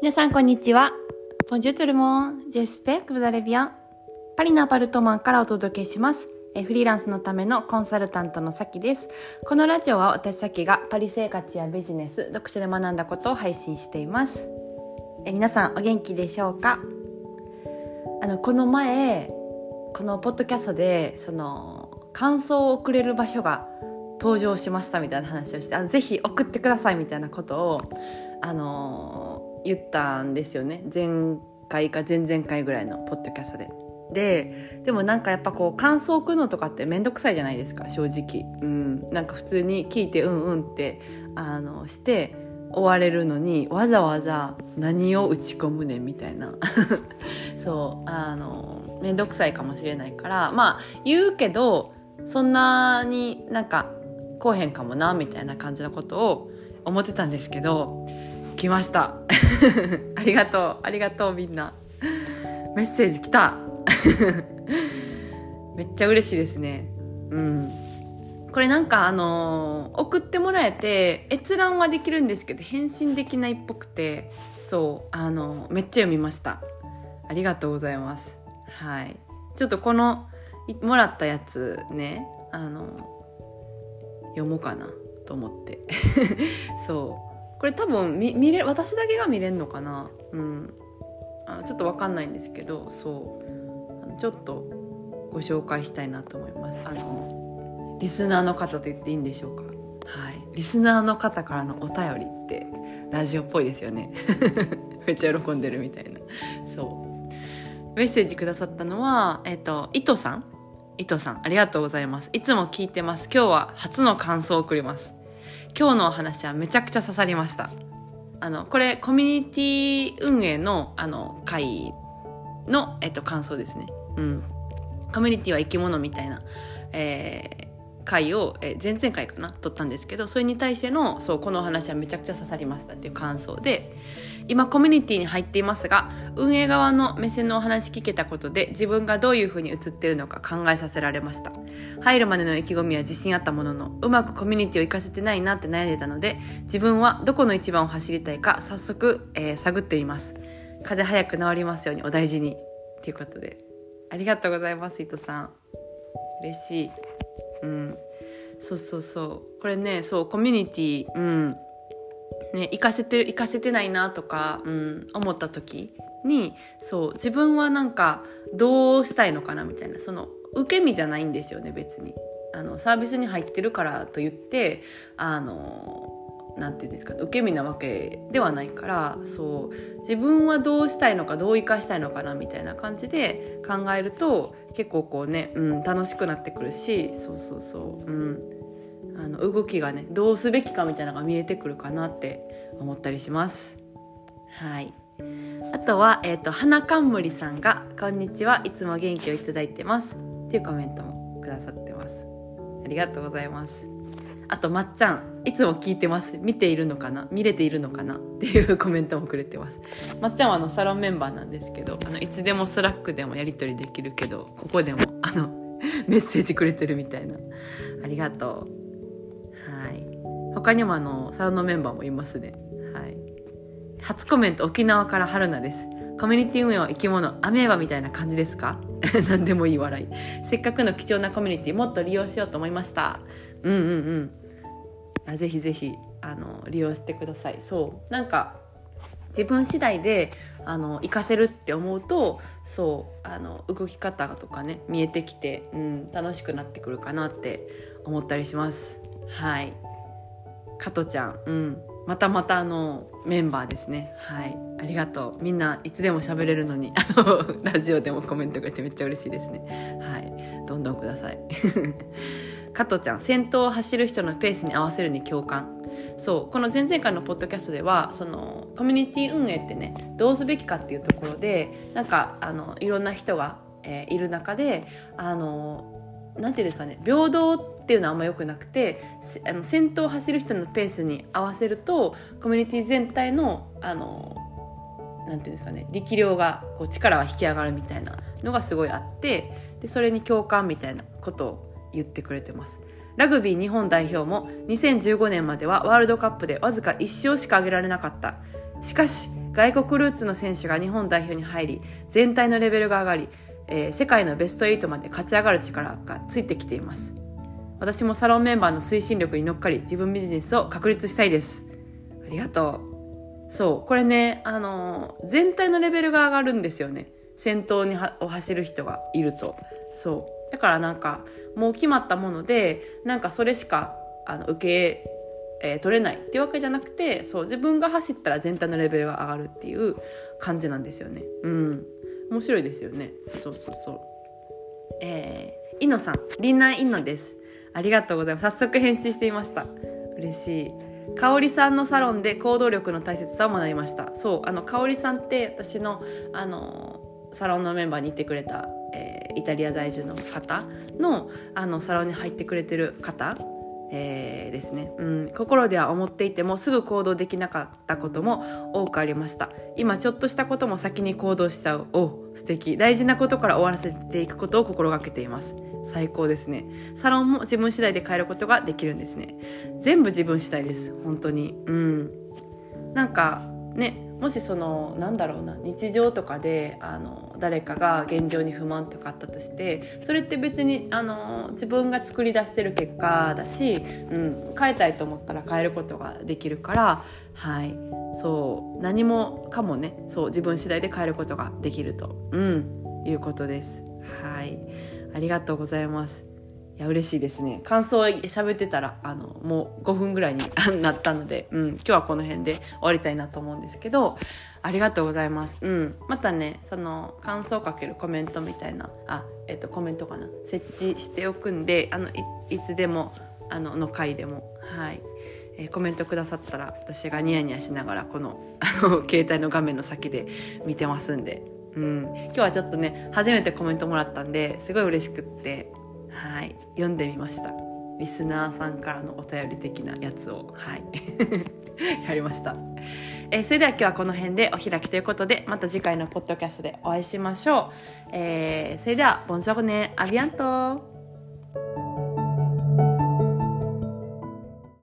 皆さん、こんにちは。ボンジュートルモン、ジェスペクブザレビアン。パリのアパルトマンからお届けします。フリーランスのためのコンサルタントのさきです。このラジオは私さきがパリ生活やビジネス、読書で学んだことを配信しています。え皆さん、お元気でしょうか？あの、この前、このポッドキャストで、その、感想を送れる場所が登場しましたみたいな話をして、あのぜひ送ってくださいみたいなことを、あの言ったんですよね。前回か前々回ぐらいのポッドキャストで。ででもなんかやっぱこう感想を送るのとかって面倒くさいじゃないですか正直、うん、なんか普通に聞いてうんうんってあのして終われるのにわざわざ何を打ち込むねみたいな。そう。あの面倒くさいかもしれないから。まあ言うけどそんなになんかこうへんかもなみたいな感じのことを思ってたんですけど来ました。ありがとう。ありがとうみんな。メッセージ来た。めっちゃ嬉しいですね。うん。これなんかあのー送ってもらえて閲覧はできるんですけど返信できないっぽくてそう。あのーめっちゃ読みました。ありがとうございます。はい。ちょっとこのもらったやつねあの読もうかなと思って。そう。これ多分見見れ私だけが見れるのかな？うん。あのちょっと分かんないんですけどそう。あのちょっとご紹介したいなと思います。あのリスナーの方と言っていいんでしょうか？はい。リスナーの方からのお便りってラジオっぽいですよね。めっちゃ喜んでるみたいな。そう。メッセージくださったのはえっ、と糸さん？糸さんありがとうございます。いつも聞いてます。今日は初の感想を送ります。今日のお話はめちゃくちゃ刺さりました。あのこれコミュニティ運営のあの会の、えっと、感想ですね。うん。コミュニティは生き物みたいな、えー回を、えー前々回かな撮ったんですけどそれに対してのそうこのお話はめちゃくちゃ刺さりましたっていう感想で今コミュニティに入っていますが運営側の目線のお話聞けたことで自分がどういう風に映ってるのか考えさせられました。入るまでの意気込みは自信あったもののうまくコミュニティを活かせてないなって悩んでたので自分はどこの一番を走りたいか早速、えー探ってみます。風邪早く治りますようにお大事に。ということで。ありがとうございます伊藤さん。嬉しい。うん。そうそうそう。これねそうコミュニティうん。ね行かせて行かせてないなとか、うん、思った時にそう自分はなんかどうしたいのかなみたいなその受け身じゃないんですよね別に。あのサービスに入ってるからと言ってあのなんていうんですかね受け身なわけではないからそう自分はどうしたいのかどう生かしたいのかなみたいな感じで考えると結構こうね、うん、楽しくなってくるしそうそうそう、うん、あの動きがねどうすべきかみたいなのが見えてくるかなって思ったりします。はいあとは、えっ、と、花冠さんが、こんにちは、いつも元気をいただいてます。っていうコメントもくださってます。ありがとうございます。あと、まっちゃん、いつも聞いてます。見ているのかな？見れているのかな？っていうコメントもくれてます。まっちゃんはあの、サロンメンバーなんですけど、あの、いつでも Slack でもやり取りできるけど、ここでも、あの、メッセージくれてるみたいな。ありがとう。はい。他にもあの、サロンのメンバーもいますね。はい。初コメント沖縄から春菜です。コミュニティ運営は生き物、アメーバみたいな感じですか？何でもいい笑い。せっかくの貴重なコミュニティもっと利用しようと思いました。うんうんうん。あぜひぜひ、あの、利用してください。そう。なんか、自分次第であの活かせるって思うとそうあの動き方とかね見えてきて、うん、楽しくなってくるかなって思ったりしますはい。加トちゃん、うん、またまたあのメンバーですね。はい。ありがとう。みんないつでも喋れるのにあの ラジオでもコメントがいてめっちゃ嬉しいですね。はい。どんどんください。加トちゃん先頭を走る人のペースに合わせるに共感。そう。この前々回のポッドキャストではそのコミュニティ運営ってねどうすべきかっていうところでなんかあのいろんな人が、えーいる中であのなんていうんですかね平等っていうのはあんま良くなくてあの先頭を走る人のペースに合わせるとコミュニティ全体のあのなんていうんですかね力量がこう力が引き上がるみたいなのがすごいあってでそれに共感みたいなことを言ってくれてます。ラグビー日本代表も2015年まではワールドカップでわずか1勝しか挙げられなかった。しかし、外国ルーツの選手が日本代表に入り全体のレベルが上がり、えー、世界のベスト8まで勝ち上がる力がついてきています。私もサロンメンバーの推進力に乗っかり自分ビジネスを確立したいです。ありがとう。そうこれねあのー、全体のレベルが上がるんですよね。先頭にを走る人がいると。そう。だからなんかもう決まったものでなんかそれしかあの受けえー、取れないっていうわけじゃなくてそう自分が走ったら全体のレベルが上がるっていう感じなんですよね。うん。面白いですよね。そうそうそう。えー、いのさん、りんないのです。ありがとうございます。早速返信していました。嬉しい。かおりさんのサロンで行動力の大切さを学びました。そう、あの、かおりさんって私の、あの、サロンのメンバーにいてくれた、えー、イタリア在住の方の、あの、サロンに入ってくれてる方えー、ですね、うん、心では思っていてもすぐ行動できなかったことも多くありました。今ちょっとしたことも先に行動しちゃう。お素敵。大事なことから終わらせていくことを心がけています。最高ですね。サロンも自分次第で変えることができるんですね。全部自分次第です。本当に。うん。なんかね。もしそのなんだろうな日常とかであの誰かが現状に不満とかあったとしてそれって別にあの自分が作り出してる結果だし、うん、変えたいと思ったら変えることができるからはいそう何もかもねそう自分次第で変えることができると、うん、いうことです。はいありがとうございます。いや嬉しいですね。感想喋ってたらあのもう5分ぐらいに なったので、うん、今日はこの辺で終わりたいなと思うんですけどありがとうございます、うん、またねその感想をかけるコメントみたいなあ、えっと、コメントかな設置しておくんであのいつでもあのの回でもはい。え、コメントくださったら私がニヤニヤしながらこの あの携帯の画面の先で見てますんで、うん、今日はちょっとね初めてコメントもらったんですごい嬉しくってはい。読んでみました。リスナーさんからのお便り的なやつを。はい。やりました、えー、それでは今日はこの辺でお開きということでまた次回のポッドキャストでお会いしましょう、えー、それではボンジョグネアビアント。